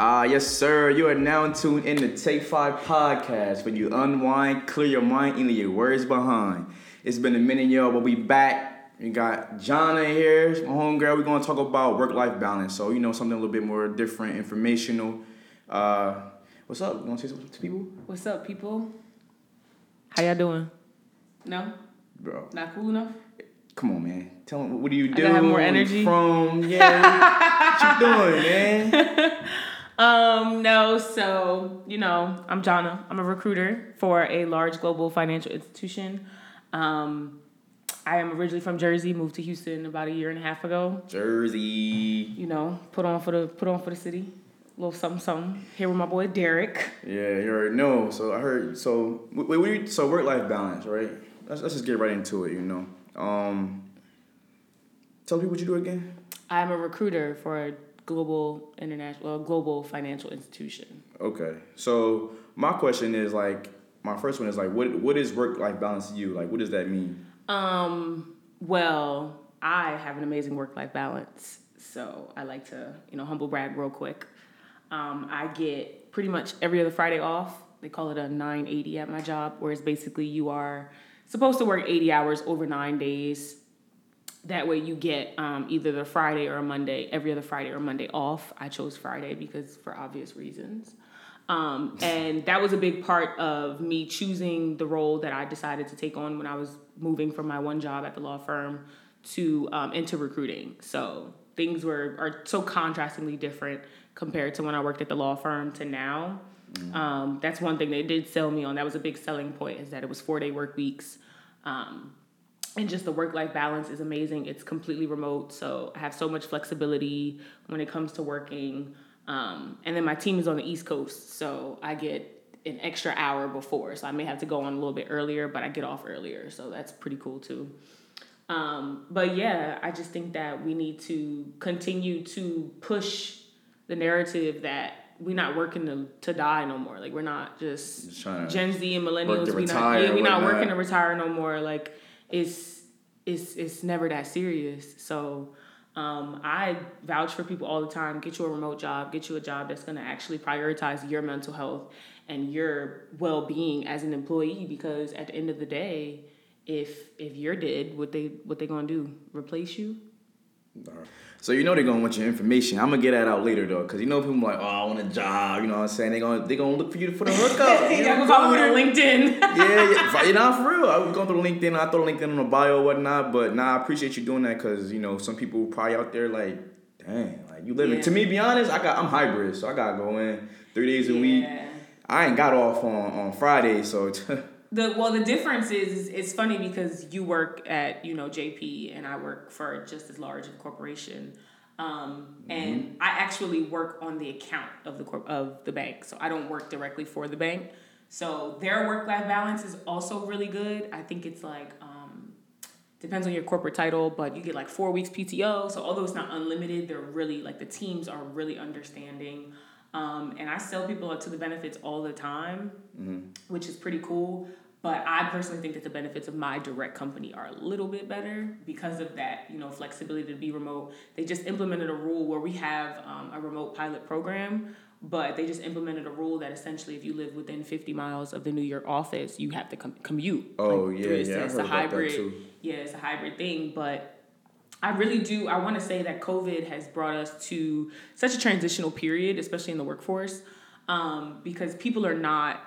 Ah, yes, sir. You are now tuned in to Take Five Podcast when you unwind, clear your mind, and leave your worries behind. It's been a minute, y'all, but we back. We got Johnna here, my homegirl. We're gonna talk about work-life balance. So you know something a little bit more different, informational. Uh, what's up? You wanna say something to people, What's up, people? How y'all doing? No, bro? not cool enough. Come on, man. Tell them what do you do? gotta have more energy. From yeah, what you doing, man? Um, no. So you know, I'm Johnna. I'm a recruiter for a large global financial institution. Um, I am originally from Jersey. Moved to Houston about a year and a half ago. Jersey. You know, put on for the put on for the city. A little something something. Here with my boy Derrick. Yeah, you already know. So I heard. So we, we so work life balance, right? Let's, let's just get right into it. You know. Um. Tell people what you do again. I'm a recruiter for a global international, well, global financial institution. Okay. So my question is like, my first one is like, what what is work life balance to you? Like, what does that mean? Um, well, I have an amazing work life balance. So I like to, you know, humble brag real quick. Um, I get pretty much every other Friday off. They call it a 980 at my job, whereas basically you are supposed to work 80 hours over nine days. That way you get um, either the Friday or a Monday, every other Friday or Monday off. I chose Friday because for obvious reasons. Um, and that was a big part of me choosing the role that I decided to take on when I was moving from my one job at the law firm to um, into recruiting. So things were are so contrastingly different compared to when I worked at the law firm to now. Um, that's one thing they did sell me on. That was a big selling point is that it was four day work weeks. Um, and just the work life balance is amazing. It's completely remote, so I have so much flexibility when it comes to working. Um, and then my team is on the East Coast, so I get an extra hour before. So I may have to go on a little bit earlier, but I get off earlier, so that's pretty cool too. Um, but yeah, I just think that we need to continue to push the narrative that we're not working to, to die no more. Like we're not just Just Gen Z and millennials. We not yeah, we or not working to retire no more. Like it's it's it's never that serious. So um, I vouch for people all the time. Get you a remote job. Get you a job that's to actually prioritize your mental health and your well being as an employee. Because at the end of the day, if if you're dead, what they what they gonna do? Replace you? So you know they're gonna want your information. I'm gonna get that out later though, cause you know people like, oh, I want a job. You know what I'm saying? They gonna they gonna look for you for the hookup. You know, Yeah, follow recruiter. LinkedIn. yeah, yeah, you know, for real. I was going through LinkedIn. I throw LinkedIn on the bio or whatnot, but nah, I appreciate you doing that because you know some people probably out there like, dang, like you living. Yeah. To me, be honest, I got I'm hybrid, so I gotta go in three days a week. I ain't got off on on Friday, so The well, the difference is, it's funny because you work at you know JP and I work for just as large a corporation, um, and I actually work on the account of the corp- of the bank, so I don't work directly for the bank. So their work life balance is also really good. I think it's like um, depends on your corporate title, but you get like four weeks PTO. So although it's not unlimited, they're really like the teams are really understanding. Um, and I sell people to the benefits all the time, which is pretty cool. But I personally think that the benefits of my direct company are a little bit better because of that, you know, flexibility to be remote. They just implemented a rule where we have um, a remote pilot program, but they just implemented a rule that essentially, if you live within 50 miles of the New York office, you have to com- commute. Oh, like, yeah, yeah, I heard It's a hybrid. too. Yeah, it's a hybrid thing, but I really do. I want to say that COVID has brought us to such a transitional period, especially in the workforce, um, because people are not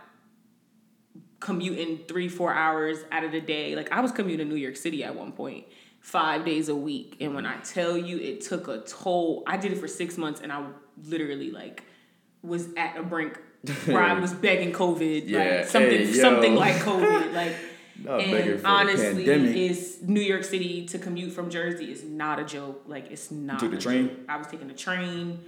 commuting three, four hours out of the day. Like I was commuting to New York City at one point, five days a week, and when I tell you, it took a toll. I did it for six months, and I literally like was at a brink where I was begging COVID, Yeah, like something, hey, something like COVID, like. And honestly, is New York City to commute from Jersey is not a joke. Like it's not. took the train? joke. I was taking the train,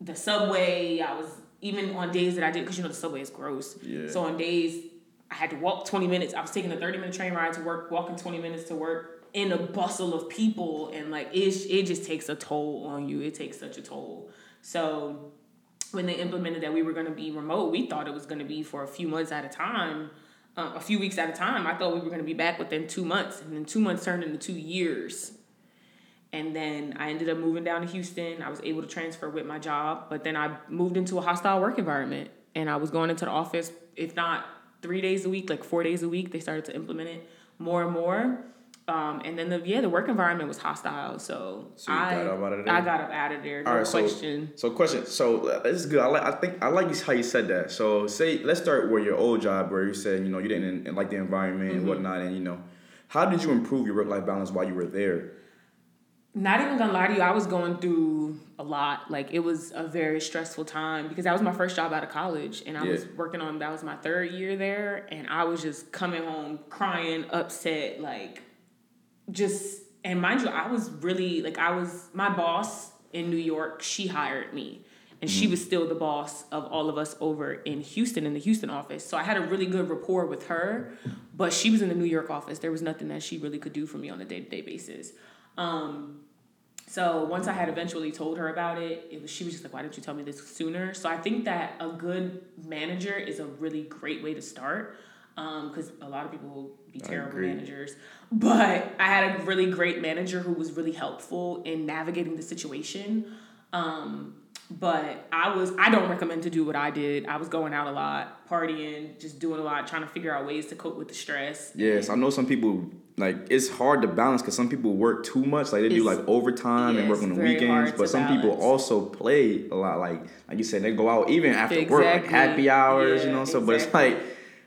the subway. I was even on days that I did because you know the subway is gross. Yeah. So on days I had to walk twenty minutes. I was taking a thirty minute train ride to work, walking twenty minutes to work in a bustle of people, and like it it just takes a toll on you. It takes such a toll. So when they implemented that we were going to be remote, we thought it was going to be for a few months at a time, uh, a few weeks at a time. I thought we were going to be back within two months, and then two months turned into two years. And then I ended up moving down to Houston. I was able to transfer with my job, but then I moved into a hostile work environment and I was going into the office, if not three days a week, like four days a week. They started to implement it more and more. Um, and then the yeah, the work environment was hostile. So, So I got up out of there? I got up out of there. No All right, question. so so question. So uh, this is good. I like. I think I like how you said that. So say let's start with your old job where you said you know you didn't like the environment Mm-hmm. and whatnot, and you know how did you improve your work life balance while you were there? Not even gonna lie to you, I was going through a lot. Like it was a very stressful time because that was my first job out of college, and I was working on that was my third year there, and I was just coming home crying, upset, like just. And mind you, I was really like I was my boss in New York. She hired me, and she was still the boss of all of us over in Houston in the Houston office. So I had a really good rapport with her, but she was in the New York office. There was nothing that she really could do for me on a day to day basis. Um, so once I had eventually told her about it, it was she was just like, "Why didn't you tell me this sooner?" So I think that a good manager is a really great way to start, because a lot of people will be terrible managers. But I had a really great manager who was really helpful in navigating the situation. Um, but I was I don't recommend to do what I did. I was going out a lot, partying, just doing a lot, trying to figure out ways to cope with the stress. Yes, I know some people like it's hard to balance because some people work too much, like they do like overtime and work on the weekends. But some people also play a lot, like like you said, they go out even after work, like happy hours, you know. So, but it's like,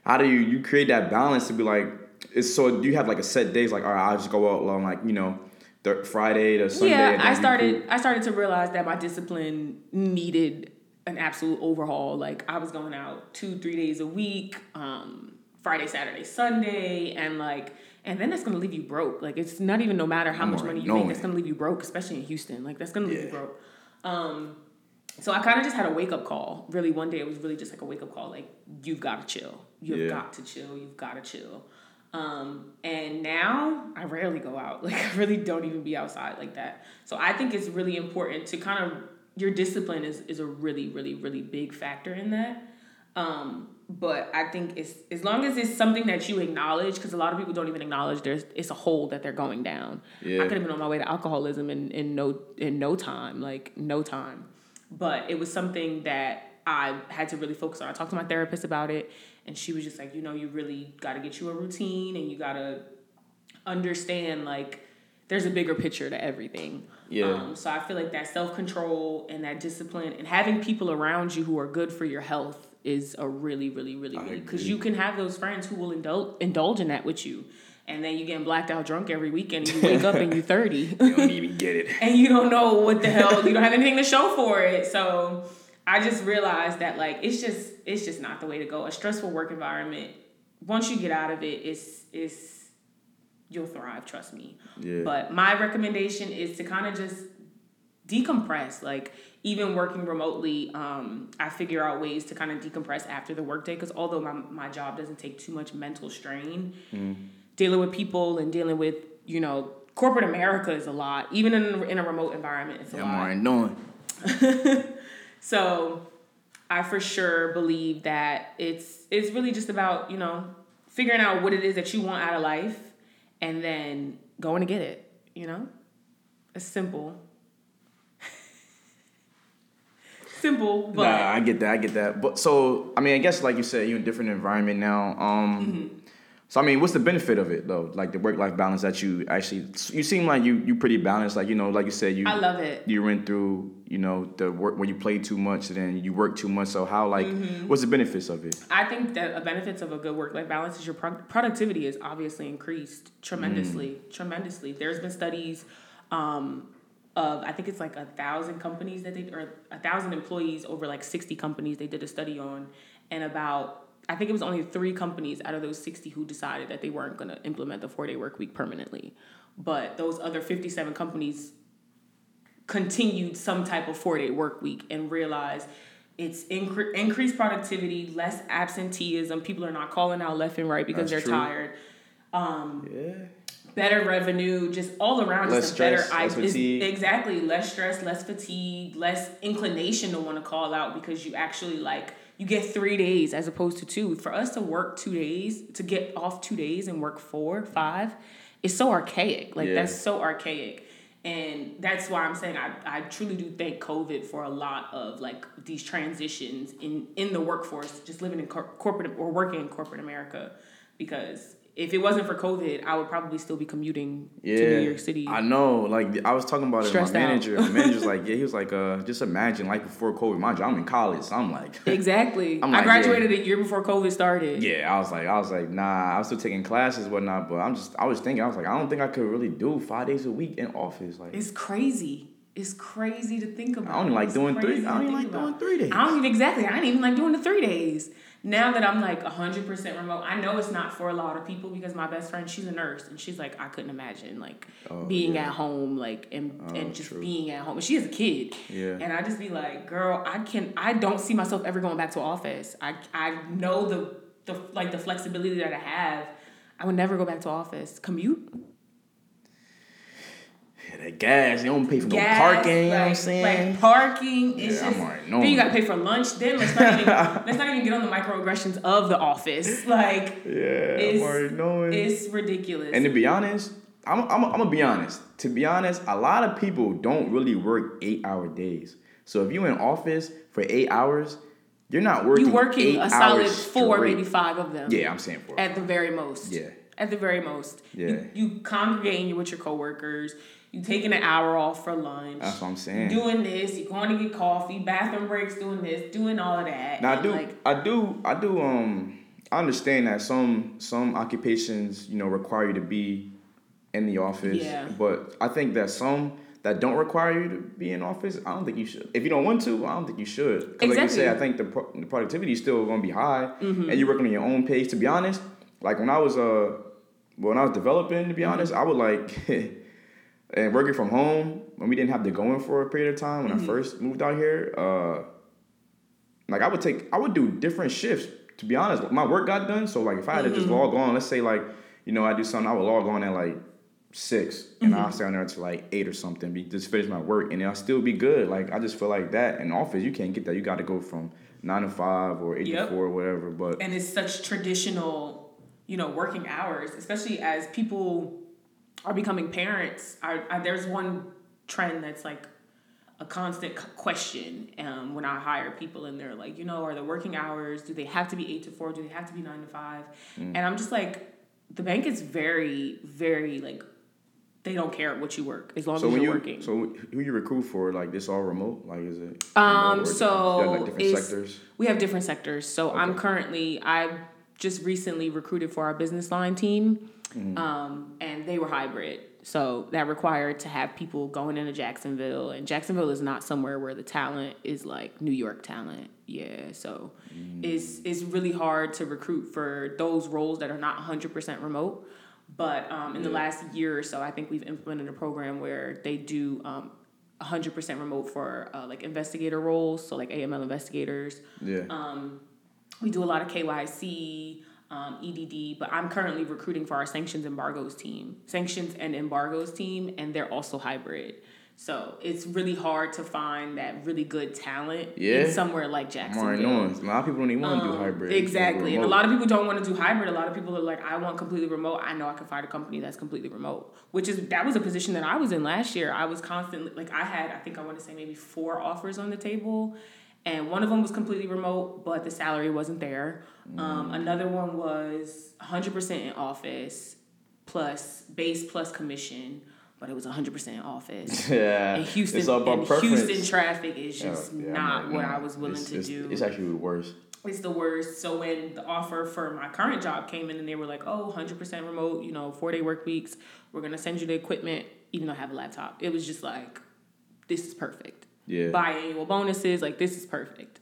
how do you you create that balance to be like? It's so do you have like a set days like all right, I'll just go out on like you know, th- Friday to Sunday. yeah, I started. cool? I started to realize that my discipline needed an absolute overhaul. Like I was going out two, three days a week, um, Friday, Saturday, Sunday, and like, and then that's gonna leave you broke. Like it's not even no matter how I'm much money you make, that's gonna leave you broke, especially in Houston. Like that's gonna leave you broke. Um, so I kind of just had a wake up call. Really, one day it was really just like a wake up call. Like you've got to chill. You've Yeah. got to chill. You've got to chill. Um, and now I rarely go out. Like I really don't even be outside like that. So I think it's really important to kind of your discipline is is a really really really big factor in that. Um, but I think it's as long as it's something that you acknowledge, because a lot of people don't even acknowledge there's it's a hole that they're going down. Yeah. I could have been on my way to alcoholism in, in no in no time, like no time. But it was something that I had to really focus on. I talked to my therapist about it, and she was just like, you know, you really got to get you a routine, and you got to understand like there's a bigger picture to everything. Yeah. Um, so I feel like that self control and that discipline and having people around you who are good for your health is a really, really, really, I really because you can have those friends who will indulge indulge in that with you, and then you getting blacked out drunk every weekend, and you wake up and you're thirty, You don't even get it. and you don't know what the hell you don't have anything to show for it. So I just realized that like it's just it's just not the way to go. A stressful work environment, once you get out of it, it's it's you'll thrive. Trust me. Yeah. But my recommendation is to kind of just decompress. Like even working remotely, um, I figure out ways to kind of decompress after the workday. Because although my my job doesn't take too much mental strain, dealing with people and dealing with you know corporate America is a lot. Even in in a remote environment, it's a Yeah, lot. I'm knowing. So I for sure believe that it's it's really just about, you know, figuring out what it is that you want out of life and then going to get it, you know? It's simple. simple, but Nah, I get that. I get that. But so, I mean, I guess like you said, you're in a different environment now. Um, Mm-hmm. So I mean, what's the benefit of it though? Like the work life balance that you actually, you seem like you you pretty balanced. Like you know, like you said, you I love it. you went through you know the work when you play too much and then you work too much. So how like Mm-hmm. what's the benefits of it? I think that the benefits of a good work life balance is your pro- productivity is obviously increased tremendously, tremendously. There's been studies um, of I think it's like a thousand companies that they or a thousand employees over like sixty companies they did a study on, and about I think it was only three companies out of those sixty who decided that they weren't going to implement the four day work week permanently, but those other fifty seven companies continued some type of four day work week and realized it's incre- increased productivity, less absenteeism. People are not calling out left and right because That's they're true. tired. Um, Yeah. Better revenue, just all around. Less just a better stress, less fatigue. Exactly, less stress, less fatigue, less inclination to want to call out because you actually like you get three days as opposed to two. For us to work two days, to get off two days and work four, five, it's so archaic. Like Yeah. that's so archaic. And that's why I'm saying I, I truly do thank COVID for a lot of like these transitions in, in the workforce, just living in cor- corporate or working in corporate America. Because if it wasn't for COVID, I would probably still be commuting Yeah, to New York City. I know. Like I was talking about it. Stressed My manager, my manager's like, yeah, he was like, uh, just imagine like before COVID. Mind you, I'm in college, so I'm like, exactly. I'm I like, graduated a year before COVID started. yeah. I was like, I was like, nah. I was still taking classes, whatnot. But I'm just, I was thinking, I was like, I don't think I could really do five days a week in office. Like, It's crazy. It's crazy to think about. I only like It's doing three. I only think like about. doing three days. I don't even exactly. I didn't even like doing the three days. Now that I'm like hundred percent remote, I know it's not for a lot of people because my best friend, she's a nurse, and she's like, I couldn't imagine like Oh, being yeah. at home, like and Oh, and just true. being at home. And she has a kid, Yeah. and I just be like, girl, I can, I don't see myself ever going back to office. I I know the the like the flexibility that I have. I would never go back to office. Commute, Yeah, that gas, you don't pay for gas, no parking. you know what I'm saying? Like parking, it's Yeah, I'm just already then you gotta pay for lunch. Then let's not even let's not even get on the microaggressions of the office. Like yeah, it's- I'm already knowing. it's ridiculous. And to be honest, I'm, I'm, I'm gonna be honest. To be honest, a lot of people don't really work eight hour days. So if you're in office for eight hours, you're not working. You're working a solid four, straight. maybe five of them. Yeah, I'm saying four. At the very most. Yeah. At the very most. Yeah. You, you congregating with your coworkers. You taking an hour off for lunch. That's what I'm saying. Doing this, you going to get coffee, bathroom breaks, doing this, doing all of that. Now I do, like I do, I do. Um, I understand that some some occupations, you know, require you to be in the office. Yeah. But I think that some that don't require you to be in office, I don't think you should. If you don't want to, I don't think you should. Because like you Exactly. Mm-hmm. say, I think the pro- the productivity is still gonna be high, and you're working on your own pace. To be honest, like when I was uh when I was developing, to be Mm-hmm. honest, I would like. And working from home when we didn't have to go in for a period of time when Mm-hmm. I first moved out here, uh, like I would take I would do different shifts. To be honest, my work got done. So like if I had to just log on, let's say like you know I do something, I would log on at like six, and I'll stay on there until like eight or something. Be just finish my work, and I'll still be good. Like I just feel like that in office, you can't get that. You got to go from nine to five or eight Yep. to four, or whatever. But and it's such traditional, you know, working hours, especially as people are becoming parents. I, I, there's one trend that's like a constant question um, when I hire people, and they're like, you know, are the working hours? Do they have to be eight to four? Do they have to be nine to five? Mm. And I'm just like, the bank is very, very like, they don't care what you work as long so as you're you working. so who you recruit for? Like this all remote? Like is it? Um, so like different sectors. We have different sectors. So I'm currently I just recently recruited for our business line team, Mm-hmm. um, and they were hybrid. So that required to have people going into Jacksonville, and Jacksonville is not somewhere where the talent is like New York talent. Yeah, so it's it's really hard to recruit for those roles that are not 100% remote. But um, in the last year or so, I think we've implemented a program where they do um, 100% remote for uh, like investigator roles, so like AML investigators. Yeah. Um, we do a lot of KYC, um, EDD, but I'm currently recruiting for our sanctions embargoes team, sanctions and embargoes team, and they're also hybrid. So it's really hard to find that really good talent Yeah. in somewhere like Jacksonville. A lot of people don't even want to do Um, hybrid. Exactly. And a lot of people don't want to do hybrid. A lot of people are like, I want completely remote. I know I can find a company that's completely remote. Which is that was a position that I was in last year. I was constantly like I had I think I want to say maybe four offers on the table. And one of them was completely remote, but the salary wasn't there. Um, another one was 100% in office, plus base plus commission, but it was 100% in office. Yeah. And Houston, It's all about and preference. Houston traffic is just yeah, I'm not what I was willing to it's- do It's actually the worst. it's the worst. So when the offer for my current job came in and they were like, oh, 100% remote, you know, four day work weeks, we're going to send you the equipment, even though I have a laptop. It was just like, this is perfect. Yeah. Biannual bonuses, like, this is perfect.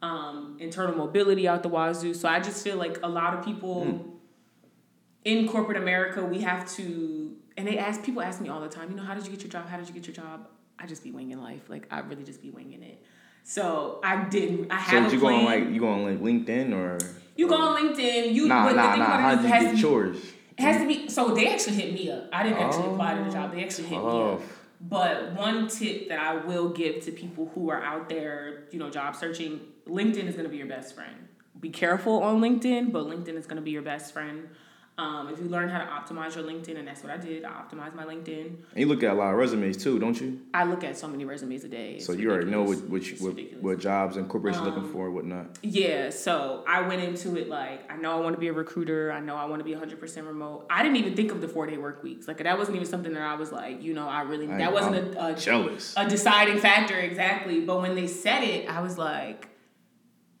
Um, internal mobility out the wazoo. So I just feel like a lot of people Hmm. in corporate America, we have to, and they ask, people ask me all the time, you know, how did you get your job? How did you get your job? I just be winging life. Like, I really just be winging it. So I didn't, I So have a you go on like you go on like LinkedIn or You go on LinkedIn. You Nah, but the nah, thing nah. it did you get yours? It has to be. So they actually hit me up. I didn't actually apply to the job. They actually hit me Oh. up. But one tip that I will give to people who are out there, you know, job searching, LinkedIn is going to be your best friend. Be careful on LinkedIn, but LinkedIn is going to be your best friend. Um, if you learn how to optimize your LinkedIn, and that's what I did, I optimized my LinkedIn. And you look at a lot of resumes too, don't you? I look at so many resumes a day. It's so you already know what what, what, what jobs and corporations are looking Um, for and whatnot. Yeah, so I went into it like I know I want to be a recruiter. I know I want to be 100% remote. I didn't even think of the four day work weeks. Like that wasn't even something that I was like, you know, I really I- that wasn't I'm a, a jealous. a deciding factor exactly. But when they said it, I was like,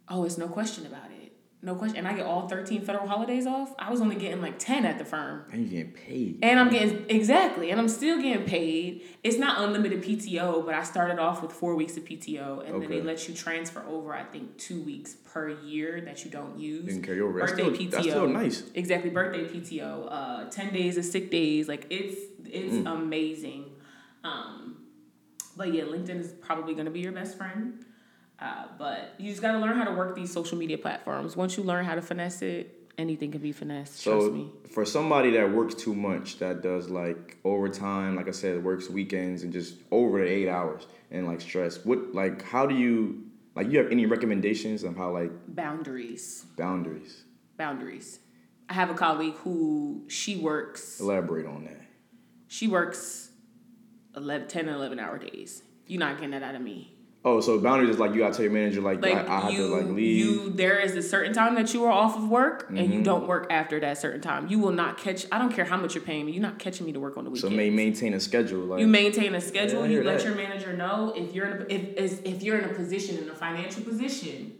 oh, it's no question about it. No question. And I get all 13 federal holidays off. I was only getting like 10 at the firm. and you're getting paid. And I'm getting exactly, and I'm still getting paid. It's not unlimited PTO, but I started off with four weeks of PTO, and then they let you transfer over. I think two weeks per year that you don't use. Can carry over. That's Birthday still, PTO. that's still nice. Exactly, birthday PTO. Uh, ten days of sick days. Like it's it's Mm. amazing. Um, but yeah, LinkedIn is probably gonna be your best friend. Uh, but you just gotta learn how to work these social media platforms. Once you learn how to finesse it, anything can be finessed. trust So me. for somebody that works too much, that does like overtime, like I said, works weekends and just over the eight hours and like stress. What like how do you like you have any recommendations on how like Boundaries. boundaries? boundaries. I have a colleague who she works Elaborate on that. she works 11, 10 and 11 hour days. You're not getting that out of me. Oh, so boundaries is like you gotta tell your manager like, Like I, I have you, to like leave. you there is a certain time that you are off of work and Mm-hmm. you don't work after that certain time. You will not catch I don't care how much you're paying me, you're not catching me to work on the weekend. so may maintain a schedule like you maintain a schedule. Yeah, you let that. your manager know if you're in a, if is- if you're in a position in a financial position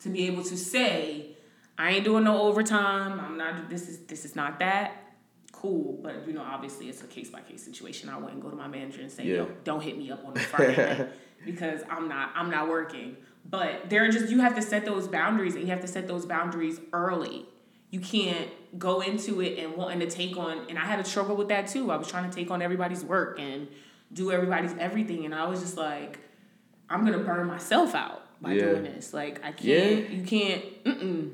to be able to say, I ain't doing no overtime. I'm not. This is this is not that. Cool, but you know, obviously it's a case by case situation. I wouldn't go to my manager and say, Yeah. "Yo, don't hit me up on the Friday night," because I'm not I'm not working. But there are just you have to set those boundaries, and you have to set those boundaries early. You can't go into it and wanting to take on. And I had a struggle with that too. I was trying to take on everybody's work and do everybody's everything, and I was just like, I'm gonna burn myself out by Yeah. doing this. Like I can't. Yeah. You can't. Mm-mm.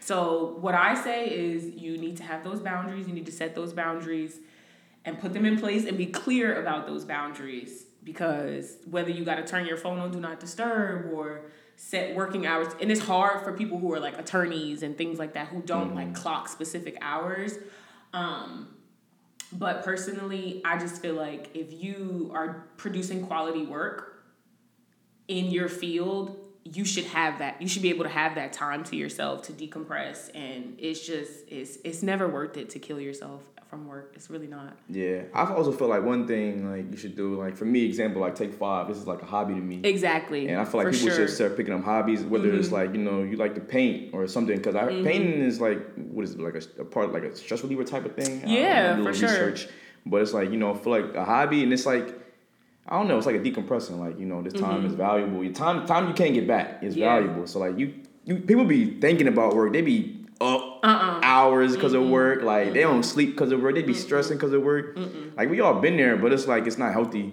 So what I say is you need to have those boundaries. You need to set those boundaries and put them in place and be clear about those boundaries because whether you got to turn your phone on do not disturb or set working hours and it's hard for people who are like attorneys and things like that who don't like clock specific hours um but personally i just feel like if you are producing quality work in your field you should have that you should be able to have that time to yourself to decompress and it's just it's it's never worth it to kill yourself from work it's really not Yeah, I've also feel like one thing like you should do like for me example like take five. This is like a hobby to me, exactly and I feel like for people sure. should start picking up hobbies, whether it's Mm-hmm. like you know you like to paint or something. Because I painting is like what is it like a, a part like a stress reliever type of thing. I don't know, Yeah, I do a for little sure. research, but it's like you know I feel like a hobby and it's like. I don't know. It's like a decompressing. Like you know, this time is valuable. Your time, time you can't get back is Mm-hmm. Yeah. valuable. So like you, you people be thinking about work. They be up Uh-uh. Hours because of mm-hmm. work. Like they don't sleep because of work. They be mm-hmm. stressing because of work. Like we all been there, but it's like it's not healthy.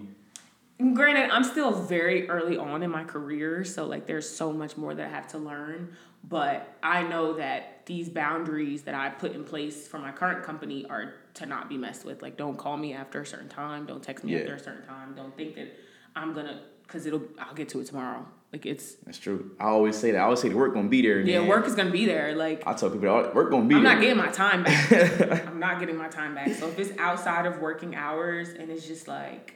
Granted, I'm still very early on in my career, so like there's so much more that I have to learn. But I know that these boundaries that I put in place for my current company are to not be messed with. Like, don't call me after a certain time. Don't text me Yeah. after a certain time. Don't think that I'm gonna, cause it'll. I'll get to it tomorrow. Like it's That's true. I always say that. I always say the work gonna be there. yeah, man. work is gonna be there. Like I tell people "Oh, work gonna be I'm there. not getting my time back. I'm not getting my time back. So if it's outside of working hours and it's just like,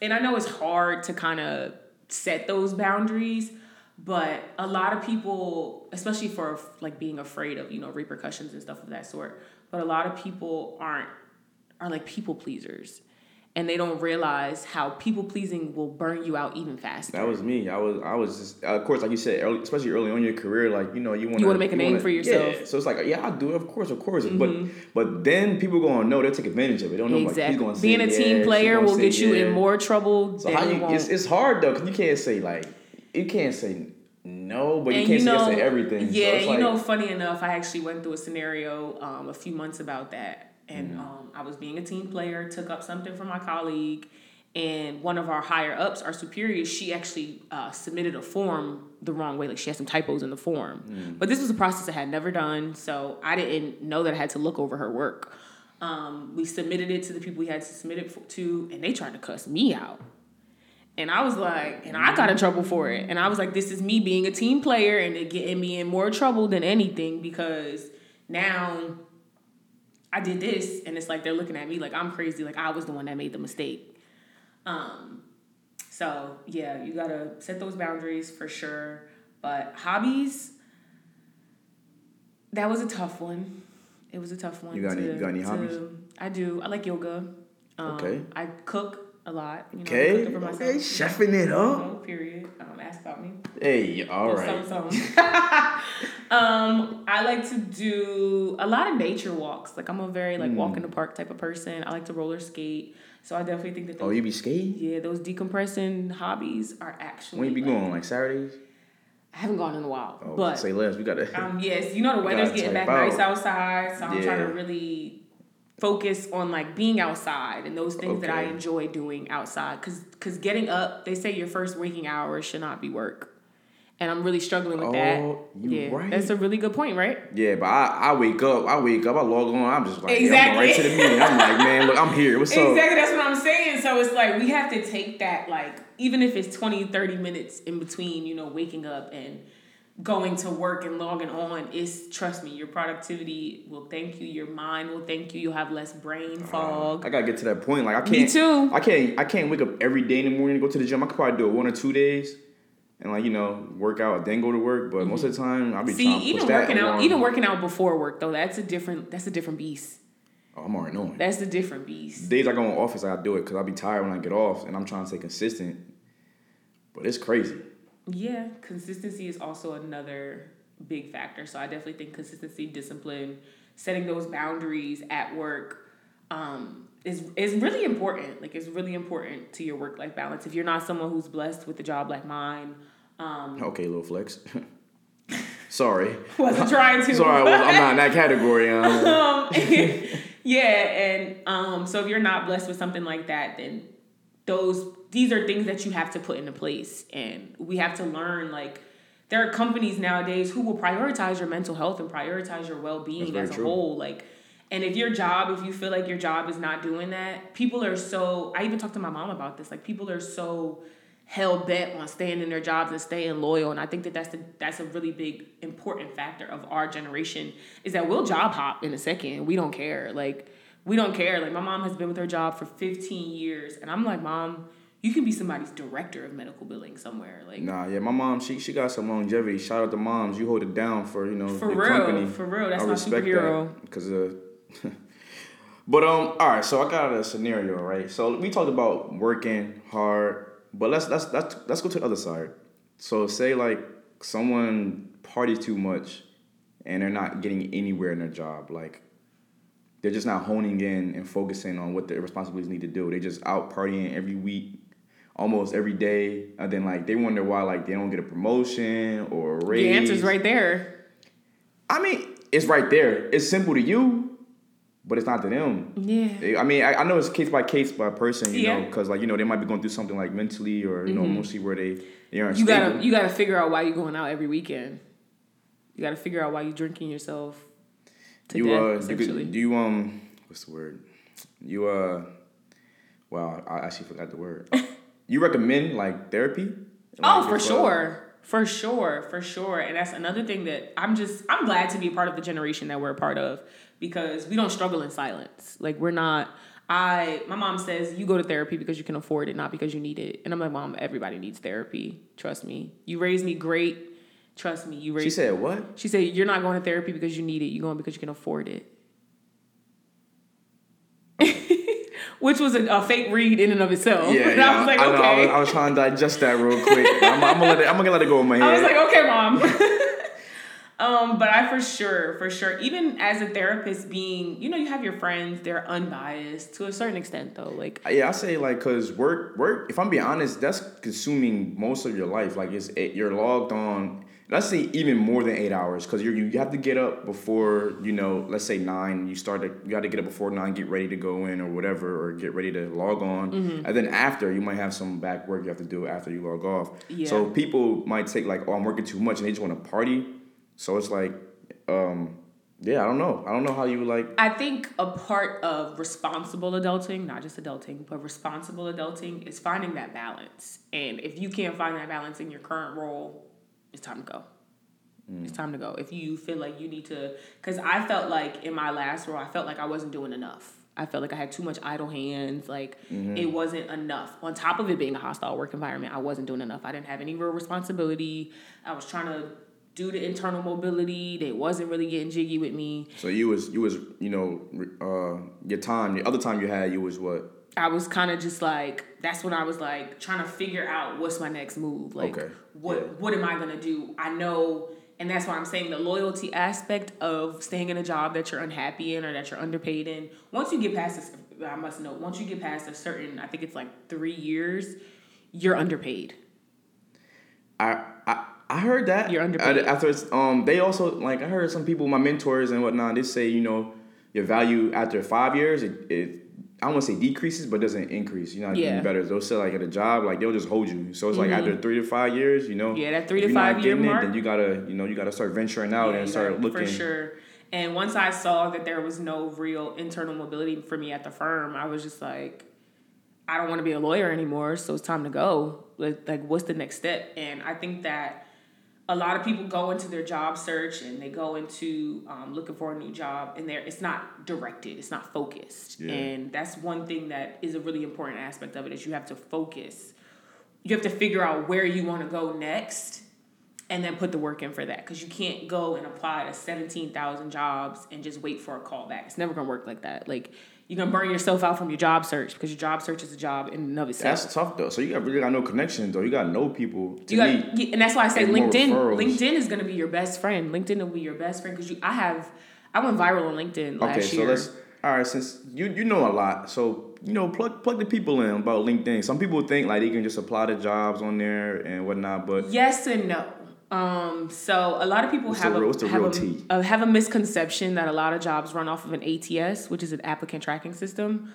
and I know it's hard to kind of set those boundaries, but a lot of people, especially for like being afraid of you know repercussions and stuff of that sort, but a lot of people aren't are like people pleasers, and they don't realize how people pleasing will burn you out even faster. That was me. I was. I was just. Of course, like you said, early, especially early on in your career, like you know, you want You wanna make a name for yourself. Yeah. So it's like, yeah, I'll do it. Of course, of course. Mm-hmm. But but then people gonna know they'll take advantage of it. They don't know like exactly. he's gonna say Being a team player will get you yeah. in more trouble So than how it you? It's, it's hard though, cause you can't say like you can't say no, but you can't you say know- to everything. Yeah, so it's you know, funny enough, I actually went through a scenario um, a few months about that, and Mm-hmm. um, I was being a team player, took up something from my colleague, and one of our higher ups, our superiors, she actually uh, submitted a form the wrong way, like she had some typos in the form. Mm. But this was a process I had never done, so I didn't know that I had to look over her work. Um, we submitted it to the people we had to submit it for, to, and they tried to cuss me out. And I was like, and I got in trouble for it. And I was like, this is me being a team player and it getting me in more trouble than anything because now I did this, and it's like they're looking at me like I'm crazy, like I was the one that made the mistake. Um, so yeah, you gotta set those boundaries for sure. But hobbies, that was a tough one. It was a tough one. You got to, any- you got any to- hobbies? I do. I like yoga. Um, Okay. I cook a lot. You know, Okay, myself. okay, chefing it up. You know, period. Um, ask about me. Hey, all right. um, I like to do a lot of nature walks. Like I'm a very like walk in the park type of person. I like to roller skate. So I definitely think that Oh, you be skating? yeah, those decompressing hobbies are actually. When you be like- going? Like Saturdays? I haven't gone in a while, Oh, but say less. We gotta. um, yes, you know the weather's getting back nice outside, so I'm trying to really focus on like being outside and those things that I enjoy doing outside. Cause, cause getting up, they say your first waking hours should not be work, and I'm really struggling with that. Oh, you yeah, right. that's a really good point, right? yeah, but I, I wake up. I wake up. I log on. I'm just like, yeah, Exactly. going right to the meeting. I'm like, man, look, I'm here. What's up? Exactly, that's what I'm saying. So it's like we have to take that, like, even if it's 20, 30 minutes in between, you know, waking up and going to work and logging on, is trust me, your productivity will thank you, your mind will thank you, you'll have less brain um, fog. I gotta get to that point. Like I can't. Me too. I can't. I can't wake up every day in the morning and go to the gym. I could probably do it one or two days, and like you know, work out then go to work. But most of the time, I'll be Mm-hmm. See, trying to push even that working out, even working out before work though, that's a different that's a different beast. Oh, I'm already knowing. That's a different beast. Days I go in office, I do it because I'll be tired when I get off, and I'm trying to stay consistent. But it's crazy. Yeah, consistency is also another big factor. So I definitely think consistency, discipline, setting those boundaries at work um, is is really important. Like it's really important to your work life balance. If you're not someone who's blessed with a job like mine, um, Okay, little flex. Sorry. wasn't trying to. Sorry, I'm not in that category. Um, um, yeah, and um, so if you're not blessed with something like that, then those these are things that you have to put into place, and we have to learn. Like there are companies nowadays who will prioritize your mental health and prioritize your well-being as a true. whole. Like, and if your job, if you feel like your job is not doing that, people are so. I even talked to my mom about this. Like people are so hell bent on staying in their jobs and staying loyal and i think that that's the that's a really big important factor of our generation is that we'll job hop in a second we don't care like we don't care like my mom has been with her job for 15 years and i'm like mom you can be somebody's director of medical billing somewhere like nah, yeah, my mom, she she got some longevity. Shout out to moms. You hold it down for you know For real, company. for real. That's I my respect superhero. because uh. but um, all right. So I got a scenario, right? So we talked about working hard, but let's let's let's let's go to the other side. So say like someone parties too much, and they're not getting anywhere in their job, like. They're just not honing in and focusing on what their responsibilities need to do. They're just out partying every week, almost every day, and then like they wonder why like they don't get a promotion or a raise. the answer's right there I mean, it's right there. It's simple to you, but it's not to them. yeah I mean, I, I know it's case by case by person, you know, because like you know they might be going through something like mentally or you know mostly where they they aren't you stable. gotta you gotta figure out why you're going out every weekend you gotta figure out why you're drinking yourself to you death, uh, essentially. do you um, what's the word? You uh, wow, I actually forgot the word. you recommend like therapy? Oh, Like, for uh, sure. For sure, for sure. And that's another thing that I'm just I'm glad to be a part of the generation that we're a part of because we don't struggle in silence. Like we're not I my mom says you go to therapy because you can afford it, not because you need it. And I'm like, Mom, everybody needs therapy. Trust me. You raised me great. Trust me. You raised She said what? She said you're not going to therapy because you need it. You're going because you can afford it. Which was a, a fake read in and of itself. Yeah, and yeah, I was like, I, know. I was, I was trying to digest that real quick. I'm, I'm gonna let it. I'm gonna let it go in my head. I was like, okay, mom. Um, but I for sure, for sure, even as a therapist, being, you know, you have your friends, they're unbiased to a certain extent, though. Like, Yeah, I say like cause work work. If I'm being honest, that's consuming most of your life. Like it's it, you're logged on. Let's say even more than eight hours, cause you're, you have to get up before you know. Let's say nine. You start to you got to get up before nine, get ready to go in or whatever, or get ready to log on. Mm-hmm. And then after, you might have some back work you have to do after you log off. Yeah. So people might take like, oh, I'm working too much, and they just want to party. So it's like, um, yeah, I don't know. I don't know how you like. I think a part of responsible adulting, not just adulting, but responsible adulting, is finding that balance. And if you can't find that balance in your current role, it's time to go. It's time to go. If you feel like you need to, because I felt like in my last role, I felt like I wasn't doing enough. I felt like I had too much idle hands. Like it wasn't enough. On top of it being a hostile work environment, I wasn't doing enough. I didn't have any real responsibility. I was trying to do to internal mobility. They wasn't really getting jiggy with me. So you was you was you know uh, your time the other time you had you was what I was kind of just like that's when I was like trying to figure out what's my next move. Like Okay. what Yeah. what am I gonna do? I know and that's why I'm saying the loyalty aspect of staying in a job that you're unhappy in or that you're underpaid in. Once you get past this I must know, once you get past a certain I think it's like three years, you're underpaid. I I, I heard that You're underpaid. I- After it's, um they also like I heard some people my mentors and whatnot they say you know your value after five years it, it I don't want to say decreases but doesn't increase you're not Yeah. Mm-hmm. getting better they'll say like at a job like they'll just hold you so it's like after three to five years you know Yeah, that three to five year it, mark. then you gotta you know you gotta start venturing out Yeah, and start gotta- looking for sure. And once I saw that there was no real internal mobility for me at the firm, I was just like, I don't want to be a lawyer anymore. So it's time to go. Like, like what's the next step? And I think that a lot of people go into their job search and they go into um, looking for a new job, and there it's not directed, it's not focused, Yeah. and that's one thing that is a really important aspect of it is you have to focus. You have to figure out where you want to go next and then put the work in for that because you can't go and apply to 17,000 jobs and just wait for a call back. It's never going to work like that. Like you're to burn yourself out from your job search because your job search is a job in and of itself. that's tough though so you got really got no connections though you got no people to you got, me yeah, and that's why I say LinkedIn. LinkedIn is going to be your best friend. LinkedIn will be your best friend because you. I have, I went viral on LinkedIn last Okay, so year. let's. All right, since you you know a lot, so you know plug plug the people in about LinkedIn. Some people think like they can just apply to jobs on there and whatnot, but Yes and no. Um, so a lot of people What's have the a, real- what's the have, real a, uh, have a misconception that a lot of jobs run off of an ATS, which is an applicant tracking system.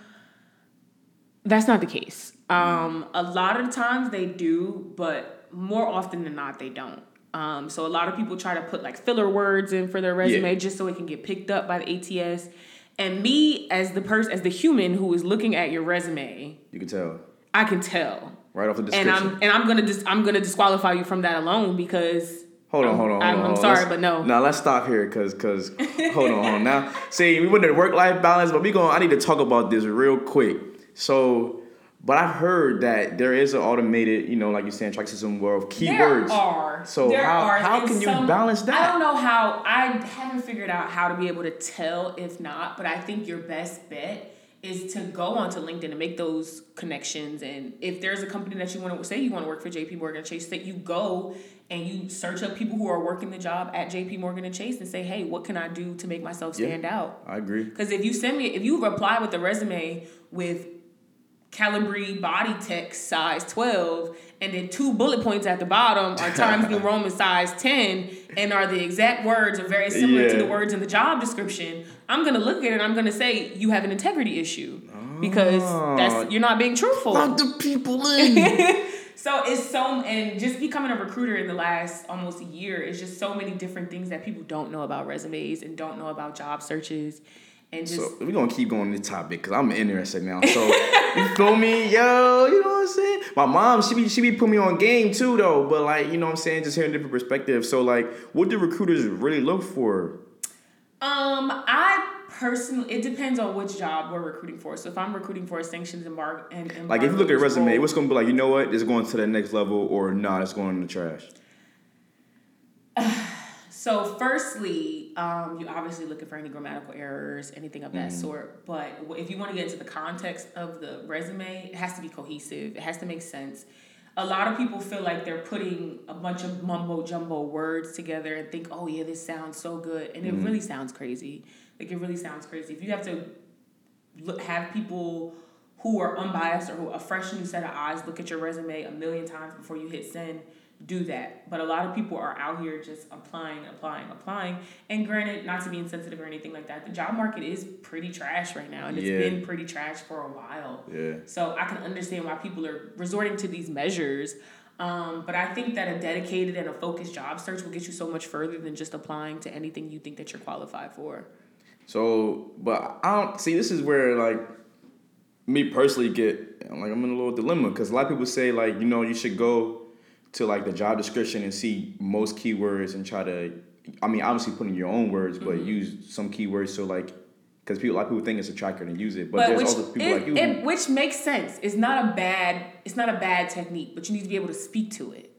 That's not the case. Um, a lot of times they do, but more often than not they don't. Um, so a lot of people try to put like filler words in for their resume Yeah. just so it can get picked up by the ATS. And me as the person, as the human who is looking at your resume, you can tell I can tell right off the description. and. I'm and I'm gonna dis- I'm gonna disqualify you from that alone because hold on, I'm- hold on, hold I'm, on. I'm sorry, Let's- but no. Now let's stop here, cause cause hold on, hold on. Now, see, we went to work life balance, but we going. I need to talk about this real quick. So, but I've heard that there is an automated, you know, like you're saying, track system where of keywords. There are. So there how- are, how and can you some- balance that? I don't know how. I haven't figured out how to be able to tell if not, but I think your best bet is to go onto LinkedIn and make those connections. And if there's a company that you want to say you want to work for JP Morgan Chase, that you go and you search up people who are working the job at JP Morgan and Chase and say, hey, what can I do to make myself Yeah. stand out? I agree. Because if you send me, if you reply with a resume with Calibri body text size 12 and then two bullet points at the bottom are Times New Roman size 10 and are the exact words are very similar to the words in the job description, I'm gonna look at it and I'm gonna say you have an integrity issue because Oh. that's ah. you're not being truthful. Plug the people in. So it's so and just becoming a recruiter in the last almost a year is just so many different things that people don't know about resumes and don't know about job searches and just So we're gonna keep going this topic because I'm interested now. So you feel me, yo? You know what I'm saying? My mom, she be she be putting me on game too though. But like, you know what I'm saying? Just hearing different perspectives. So like, what do recruiters really look for? Um, I personally, it depends on which job we're recruiting for. So if I'm recruiting for a sanctions embargo, and Like, if you look at a resume, role- what's gonna be like? You know what? It's going to the next level, or nah, it's going in the trash. So, firstly, um, you're obviously looking for any grammatical errors, anything of that sort. But if you want to get into the context of the resume, it has to be cohesive. It has to make sense. A lot of people feel like they're putting a bunch of mumbo jumbo words together and think, "Oh yeah, this sounds so good," and it Mm-hmm. really sounds crazy. Like it really sounds crazy. If you have to look, have people who are unbiased or who a fresh new set of eyes look at your resume a million times before you hit send do that but a lot of people are out here just applying applying applying and granted not to be insensitive or anything like that the job market is pretty trash right now and it's Yeah. been pretty trash for a while Yeah. so i can understand why people are resorting to these measures um, but i think that a dedicated and a focused job search will get you so much further than just applying to anything you think that you're qualified for So, but I don't see. This is where like me personally get like I'm in a little dilemma because a lot of people say like you know you should go to like the job description and see most keywords and try to, I mean, obviously put in your own words, but Mm-hmm. use some keywords so like, because people a lot of people think it's a tracker and use it, but, But there's which, also people it, like you. it- which makes sense. It's not a bad. It's not a bad technique, but you need to be able to speak to it.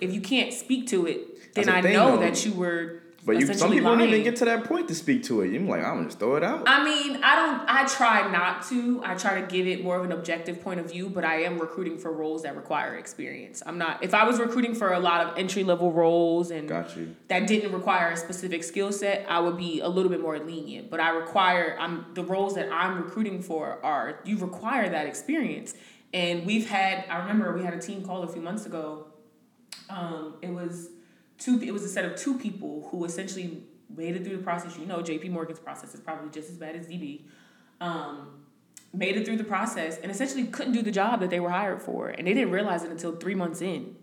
If you can't speak to it, then I know though. that you were. But you, some people don't even get to that point to speak to it. You're like, I'm gonna just throw it out. I mean, I don't. I try not to. I try to give it more of an objective point of view, but I am recruiting for roles that require experience. I'm not. If I was recruiting for a lot of entry level roles and that didn't require a specific skill set, I would be a little bit more lenient. But I require. I'm the roles that I'm recruiting for are you require that experience. And we've had. I remember we had a team call a few months ago. Um, it was two. It was a set of two people who essentially made it through the process. You know, J.P. Morgan's process is probably just as bad as DB. Um, made it through the process and essentially couldn't do the job that they were hired for, and they didn't realize it until three months in.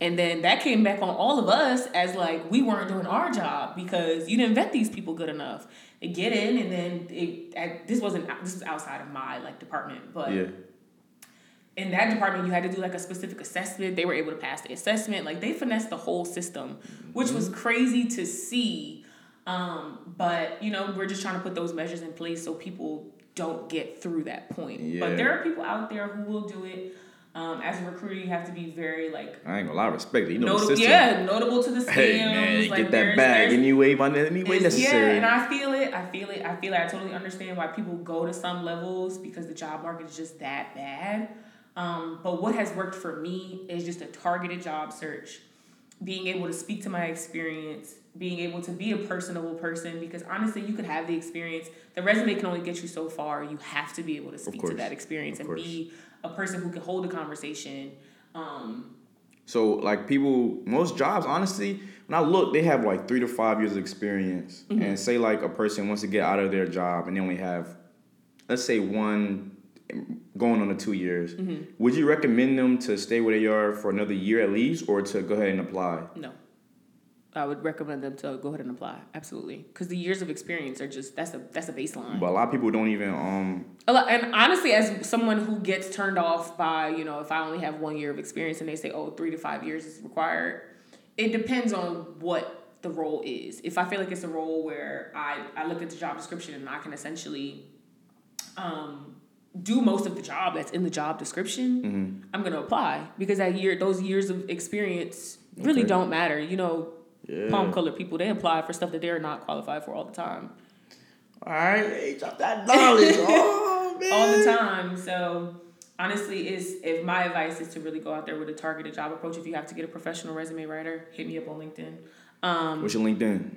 And then that came back on all of us as like we weren't doing our job because you didn't vet these people good enough. They get in and then it, I- this wasn't this was outside of my like department, but Yeah. In that department you had to do like a specific assessment. They were able to pass the assessment. Like they finessed the whole system, which was crazy to see. Um, but you know, we're just trying to put those measures in place so people don't get through that point. Yeah. But there are people out there who will do it. Um, as a recruiter, you have to be very like I ain't gonna lie, respect it. You know the notable, system. yeah, notable to the scams. Hey man, like get that bag any way, any way necessary. Yeah, and I feel it. I feel it. I feel it. I totally understand why people go to some levels because the job market is just that bad. Um, but what has worked for me is just a targeted job search, being able to speak to my experience, being able to be a personable person. Because honestly, you could have the experience. The resume can only get you so far. You have to be able to speak to that experience and be a person who can hold a conversation. Um, So like people, most jobs, honestly, when I look, they have like three to five years of experience. Mm-hmm. And say like a person wants to get out of their job and they only have, let's say one going on the two years. Mm-hmm. Would you recommend them to stay where they are for another year at least, or to go ahead and apply? No. I would recommend them to go ahead and apply. Absolutely. Because the years of experience are just that's a that's a baseline. But a lot of people don't even um A lot, and honestly, as someone who gets turned off by, you know, if I only have one year of experience and they say, oh, three to five years is required, it depends on what the role is. If I feel like it's a role where I, I look at the job description and I can essentially um, do most of the job that's in the job description, I'm going to apply because that year, those years of experience really Okay. don't matter. You know, Yeah. palm color people, they apply for stuff that they're not qualified for all the time. All right, hey, drop that knowledge. oh man. all the time. So honestly, is if my advice is to really go out there with a targeted job approach. If you have to get a professional resume writer, hit me up on LinkedIn. Um, What's your LinkedIn?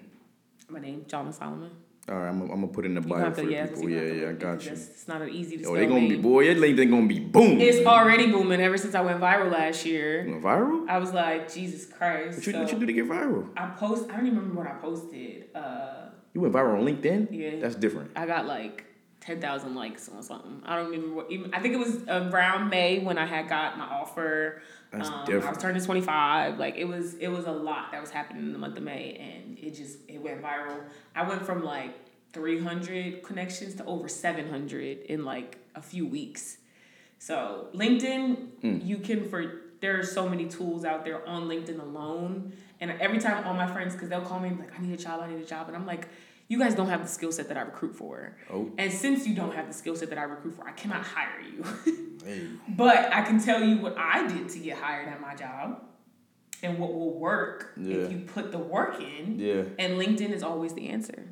my name, Johnna Solomon. All right, I'm, gonna- I'm gonna put it in the bio for to, yeah, people. Yeah, yeah, I got you. It's not an easy to Oh, they gonna be name. boy. Your LinkedIn gonna be boom. It's already booming ever since I went viral last year. Went viral. I was like, Jesus Christ. What you, So what you do to get viral? I post. I don't even remember what I posted. Uh, You went viral on LinkedIn. Yeah. That's different. I got like ten thousand likes on something. I don't remember what. Even I think it was around May when I had got my offer. That's um, I different. was turning twenty five. Like it was, it was a lot that was happening in the month of May, and it just it went viral. I went from like three hundred connections to over seven hundred in like a few weeks. So LinkedIn, Hmm. you can for there are so many tools out there on LinkedIn alone, and every time all my friends, because they'll call me like, I need a job, I need a job, and I'm like, you guys don't have the skill set that I recruit for, Oh. and since you don't have the skill set that I recruit for, I cannot hire you. Hey. but I can tell you what I did to get hired at my job, and what will work Yeah. if you put the work in. Yeah. And LinkedIn is always the answer.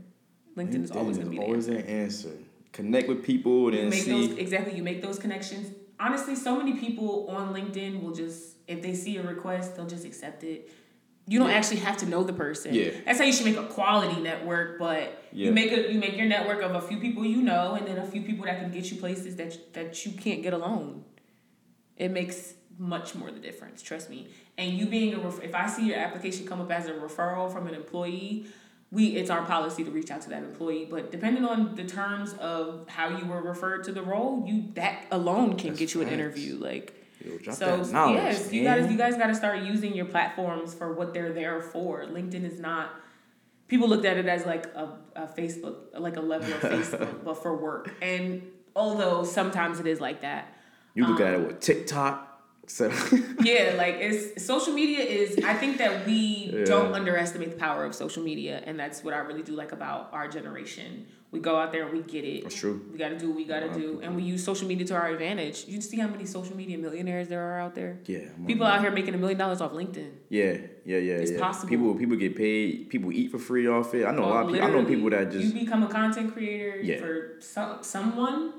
LinkedIn is always going to be the answer. an answer. Connect with people, then make see. those exactly. You make those connections. Honestly, so many people on LinkedIn will just if they see a request, they'll just accept it. You don't Yeah. actually have to know the person. Yeah. That's how you should make a quality network. But Yeah. you make a you make your network of a few people you know, and then a few people that can get you places that that you can't get alone. It makes much more the difference. Trust me. And you being a ref- if I see your application come up as a referral from an employee, we it's our policy to reach out to that employee. But depending on the terms of how you were referred to the role, you that alone can That's get you an facts. interview. Like Yo, so yes, you guys you guys got to start using your platforms for what they're there for. LinkedIn is not. People looked at it as like a, a Facebook, like a level of Facebook, but for work. And although sometimes it is like that, You look Um, at it with TikTok, So yeah, like it's social media is. I think that we Yeah. don't underestimate the power of social media, and that's what I really do like about our generation. We go out there and we get it. That's true. We got to do what we got to Wow. do, and we use social media to our advantage. You see how many social media millionaires there are out there. yeah, I'm People out here making a million dollars off LinkedIn. Yeah, yeah, yeah, It's yeah. possible. People people get paid. People eat for free off it. I know a lot of people. I know people that just you become a content creator Yeah. for some someone,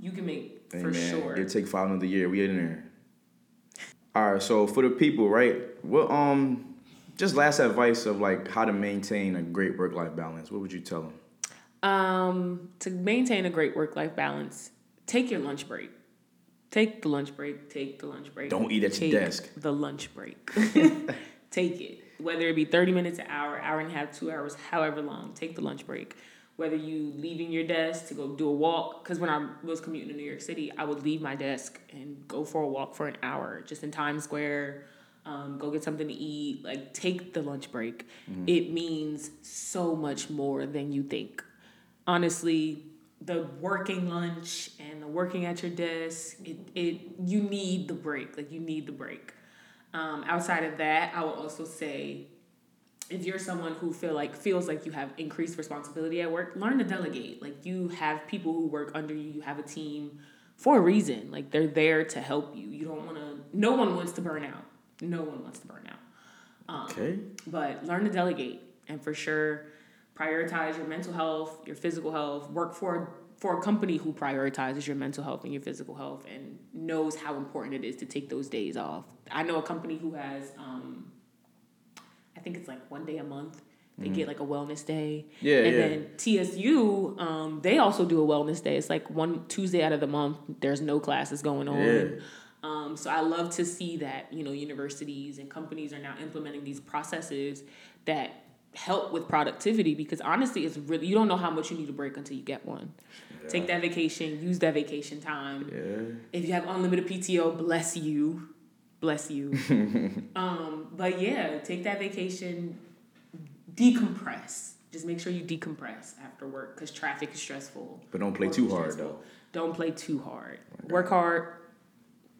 you can make Hey, for man, sure. They take five another year. We in there. All right, so for the people, right? What um, just last advice of like how to maintain a great work life balance. What would you tell them? Um, to maintain a great work life balance, take your lunch break. Take the lunch break. Take the lunch break. Don't eat at your desk. The lunch break. take it. Whether it be thirty minutes, an hour, hour and a half, two hours, however long. Take the lunch break. Whether you leaving your desk to go do a walk, because when I was commuting to New York City, I would leave my desk and go for a walk for an hour, just in Times Square. Um, go get something to eat. Like take the lunch break. It means so much more than you think honestly the working lunch and the working at your desk it, it you need the break like you need the break. Um, outside of that i will also say if you're someone who feel like feels like you have increased responsibility at work learn to delegate. Like you have people who work under you you have a team for a reason. Like they're there to help you. You don't want to no one wants to burn out. No one wants to burn out. Um, Okay. but learn to delegate and for sure prioritize your mental health your physical health work for for a company who prioritizes your mental health and your physical health and knows how important it is to take those days off i know a company who has um, i think it's like one day a month they get like a wellness day Mm-hmm. Yeah, and yeah. then tsu um, they also do a wellness day it's like one tuesday out of the month there's no classes going on Yeah. um, so I love to see that you know universities and companies are now implementing these processes that help with productivity because honestly, it's really you don't know how much you need a break until you get one. Take that vacation, use that vacation time. Yeah. If you have unlimited PTO, bless you, bless you. um, but yeah, take that vacation, decompress. Just make sure you decompress after work because traffic is stressful. But don't play Work too hard, stressful. though. Don't play too hard. Work hard.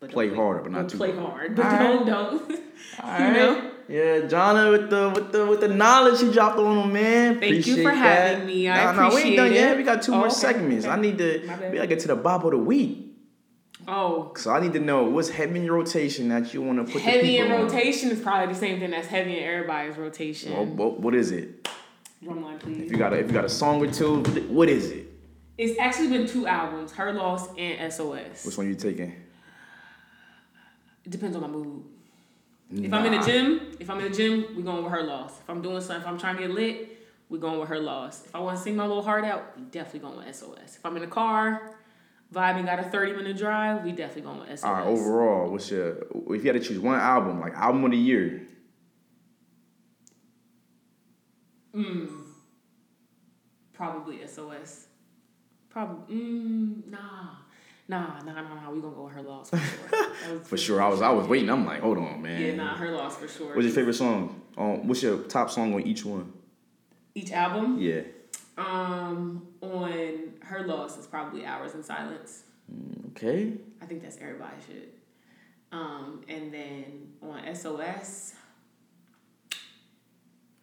But don't Play harder, but not too play hard. hard. But Alright. don't don't. you Alright. know. Yeah, Johnna with the with the with the knowledge he dropped on him, man. Thank you for that. having me. I Nah, nah, we ain't appreciate done yet. We got two Oh, more okay, segments. okay. I need to we gotta get to the Bop of the week. Oh, So I need to know what's heavy in rotation that you want to put heavy in people on. rotation is probably the same thing as heavy in everybody's rotation. Well, what, what is it? Drumline, please. If you got a if you got a song or two, what is it? It's actually been two albums: Her Loss and SOS. Which one you taking? It depends on my mood. If I'm in the gym, if I'm in the gym, we going with her loss. If I'm doing something, if I'm trying to get lit, we going with her loss. If I want to sing my little heart out, we definitely going with SOS. If I'm in the car, vibing, got a 30 minute drive, we definitely going with SOS. All right, overall, what's your if you had to choose one album, like album of the year? Probably SOS. Probably, mm, nah. Nah, nah, nah, nah. We gonna go with her loss for sure. For sure, I was I was waiting. I'm like, hold on, man. Yeah, nah, her loss for sure. What's your favorite song? Um, what's your top song on each one? Each album, Yeah. um, on her loss is probably Hours in Silence. Okay. I think that's everybody should. Um, and then on SOS,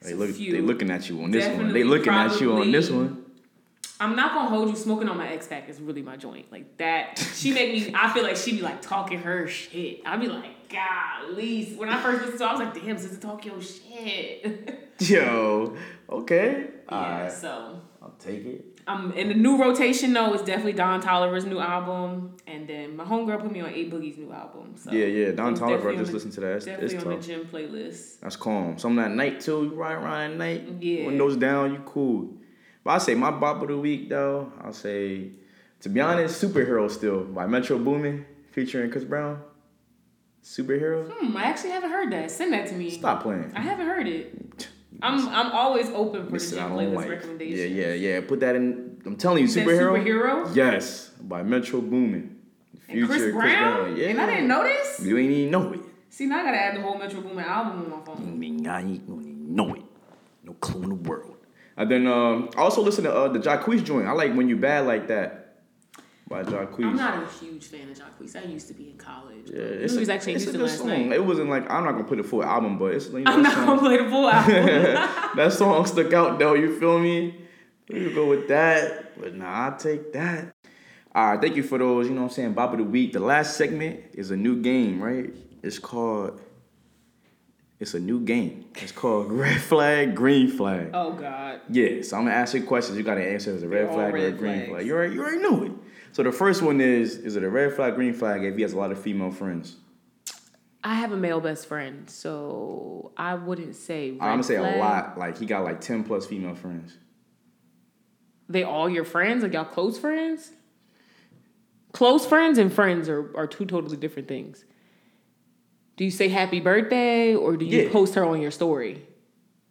They look. They looking at you on this one. They looking at you on this one. I'm not gonna hold you. Smoking on my Ex Pack is really my joint. Like that, she make me. I feel like she be like talking her shit. I be like, golly. When I first listened to, it, I was like, damn, sister, talk your shit. Yo. Okay. yeah. So I'll take it. Um, in the new rotation though, it's definitely Don Toliver's new album, and then my homegirl put me on A Boogie's new album. So yeah, yeah. Don Toliver. I just listened to that. It's, Definitely it's on tough. the gym playlist. That's calm. Some at night too. You ride around at night. Yeah. Windows down. You cool. But I say my bop of the week though. I'll say, to be honest, superhero still by Metro Boomin featuring Chris Brown. Superhero. Hmm, I actually haven't heard that. Send that to me. Stop playing. I haven't heard it. I'm I'm always open for the Missing gym out on playlist recommendations. Yeah, yeah, yeah. Put that in. I'm telling you, superhero. superhero? Yes, by Metro Boomin. And Chris Brown? Yeah. And I didn't know this? You ain't even know it. See, now I gotta add the whole Metro Boomin album on my phone. I mean, I ain't even know it. No clue in the world. And then um, I also listen to uh, the Jacquees joint. I like when you bad like that. by Jacquees. I'm not a huge fan of Jacquees. I used to be in college. Yeah, it's a, was actually it's a good last song. night. It wasn't like I'm not gonna play the full album, but it's you know, I'm not song- gonna play the full album. that song stuck out though. You feel me? We go with that, but nah, I'll take that. All right, thank you for those. You know what I'm saying? Bop of the week. The last segment is a new game, right? It's called. It's a new game. It's called Red Flag, Green Flag. oh God. Yeah, so I'm gonna ask you questions. You gotta answer as a red They're all flag or a green flags. flag. You already, you already know it. So the first one is: Is it a red flag, green flag? If he has a lot of female friends, I have a male best friend, so I wouldn't say. Red I'm gonna say flag. a lot. Like he got like ten plus female friends. They all your friends? Like y'all close friends? Close friends and friends are, are two totally different things. Do you say happy birthday or do you Yeah. post her on your story?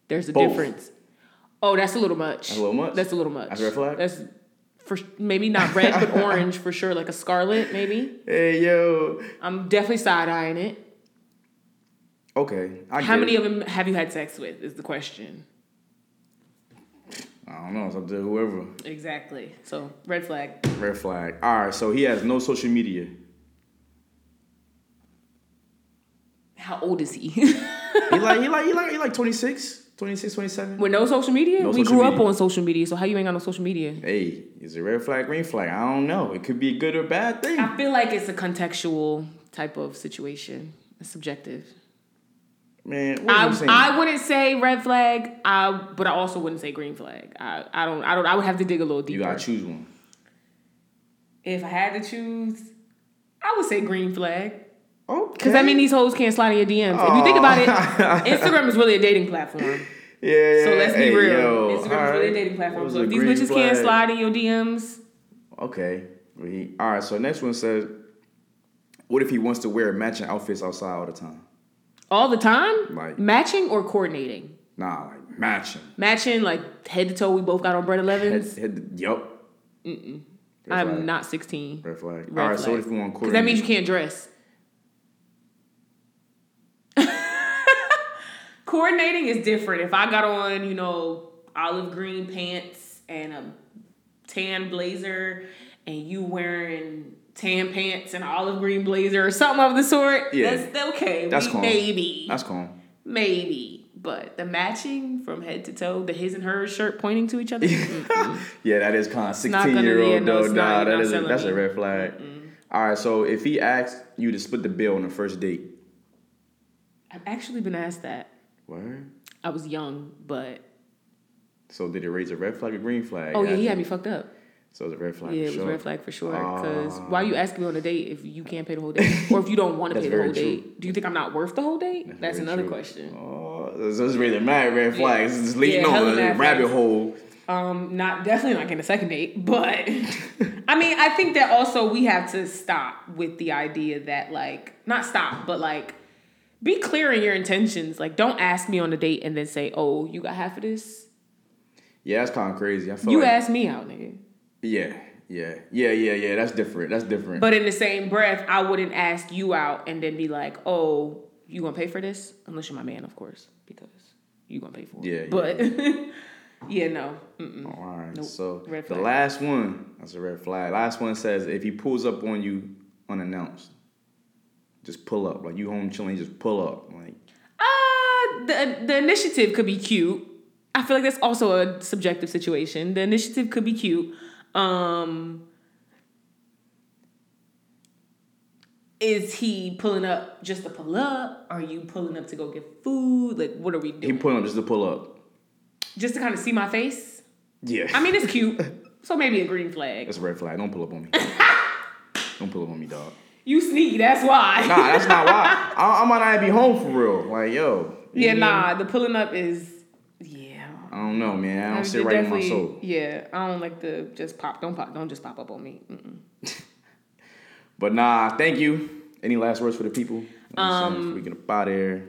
There's a Both. difference. Oh, that's a little much. That's a little much? That's a little much. That's a red flag? That's for maybe not red, but orange for sure, like a scarlet maybe. Hey yo. I'm definitely side eyeing it. Okay. I How many it. of them have you had sex with? Is the question. I don't know. It's up to whoever. Exactly. So red flag. Red flag. All right. So he has no social media. How old is he? He like he like he like he like 26, 26, 27. With no social media? No we social grew up on social media, so how you ain't got no social media? Hey, is it red flag, green flag? I don't know. It could be a good or bad thing. I feel like it's a contextual type of situation. It's subjective. Man, what are you saying? I, I wouldn't say red flag, I, but I also wouldn't say green flag. I, I don't I don't I would have to dig a little deeper. you gotta choose one. If I had to choose, I would say green flag. Okay. Because that mean these hoes can't slide in your DMs. If you think about it, oh. Instagram is really a dating platform. Yeah. So let's be hey, real. yo, Instagram is really a dating platform. So if these bitches can't slide in your DMs, Okay. All right. So next one says, "What if he wants to wear matching outfits outside all the time? all the time, Like- matching or coordinating. Nah, like matching. Matching, like head to toe, we both got on Brett Head, 11s. head, yup. Red I'm flag. not 16. Red flag. Red all right. So flag. what if you want to Because that means you can't dress. Coordinating is different. If I got on, you know, olive green pants and a tan blazer, and you wearing tan pants and olive green blazer or something of the sort, Yeah. that's okay. That's we, calm. Maybe. That's cool. maybe. But the matching from head to toe, the his and her shirt pointing to each other. Yeah, that is kind of sixteen year old no, though. it's not. Nah, You're that is a, that's me. a red flag. All right. So if he asks you to split the bill on the first date, I've actually been asked that. Word. I was young, but So did it raise a red flag or green flag? oh yeah, he had me fucked up. So it's a red flag. Yeah, it was sure. red flag for sure. Because Ah. why are you asking me on a date if you can't pay the whole date, or if you don't want to pay the whole true. date? Do you think I'm not worth the whole date? That's, very another true. question. Oh, so it's really mad red flags. It's just leading Yeah, on a rabbit hole. Um, not definitely not getting a second date, but I mean, I think that also we have to stop with the idea that like not stop, but like be clear in your intentions. Like, don't ask me on a date and then say, "Oh, you got half of this." Yeah, that's kind of crazy. I feel You like, asked me out, nigga. Yeah, yeah, yeah, yeah, yeah. That's different. That's different. But in the same breath, I wouldn't ask you out and then be like, "Oh, you gonna pay for this?" Unless you're my man, of course, because you gonna pay for it. Yeah, But yeah, no. Mm-mm. All right. Nope. So the last one, that's a red flag. Last one says if he pulls up on you unannounced, just pull up. Like you home chilling, just pull up. Like Uh, the the initiative could be cute. I feel like that's also a subjective situation. The initiative could be cute. Um, is he pulling up just to pull up? Are you pulling up to go get food? Like, what are we doing? he pulling up just to pull up. just to kind of see my face? Yeah. I mean, it's cute. so maybe a green flag. that's a red flag. Don't pull up on me. Don't pull up on me, dog. You sneaky, that's why. Nah, that's not why. I, I might not be home for real. Like yo. yeah, nah, the pulling up is, yeah. I don't know, man. I don't I sit right in my soul. Yeah, I don't like to just pop. Don't pop. Don't just pop up on me. But nah, thank you. Any last words for the people? You know what I'm? Um, we get up out there.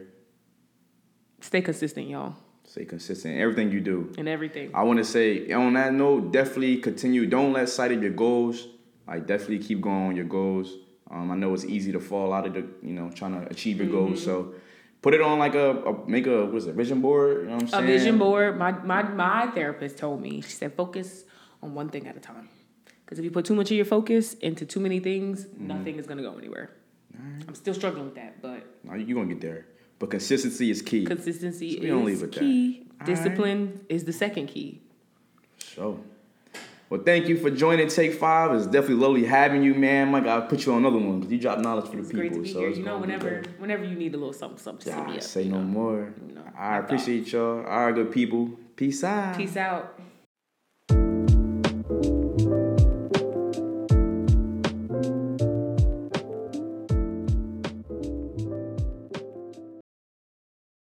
Stay consistent, y'all, Stay consistent. Everything you do. And everything. I want to say on that note, definitely continue. Don't let sight of your goals. Like definitely keep going on your goals. Um, I know it's easy to fall out of the, you know, trying to achieve your goals. Mm-hmm. So put it on like a, a make a what's it vision board. You know what I'm saying? A vision board. My my my therapist told me. She said focus on one thing at a time. Because if you put too much of your focus into too many things, Mm-hmm. nothing is gonna go anywhere. I'm still struggling with that, but you're gonna get there. But consistency is key. consistency So we don't leave is with that. key. All right. Discipline is the second key. So, well, thank you for joining Take Five. It's definitely lovely having you, man. Mike, I'll put you on another one because you drop knowledge for the It's people. great to be so here. You know, whenever whenever you need a little something, something, just hit me up. say no know. more. You know, I appreciate y'all. All right, good people. Peace out. Peace out.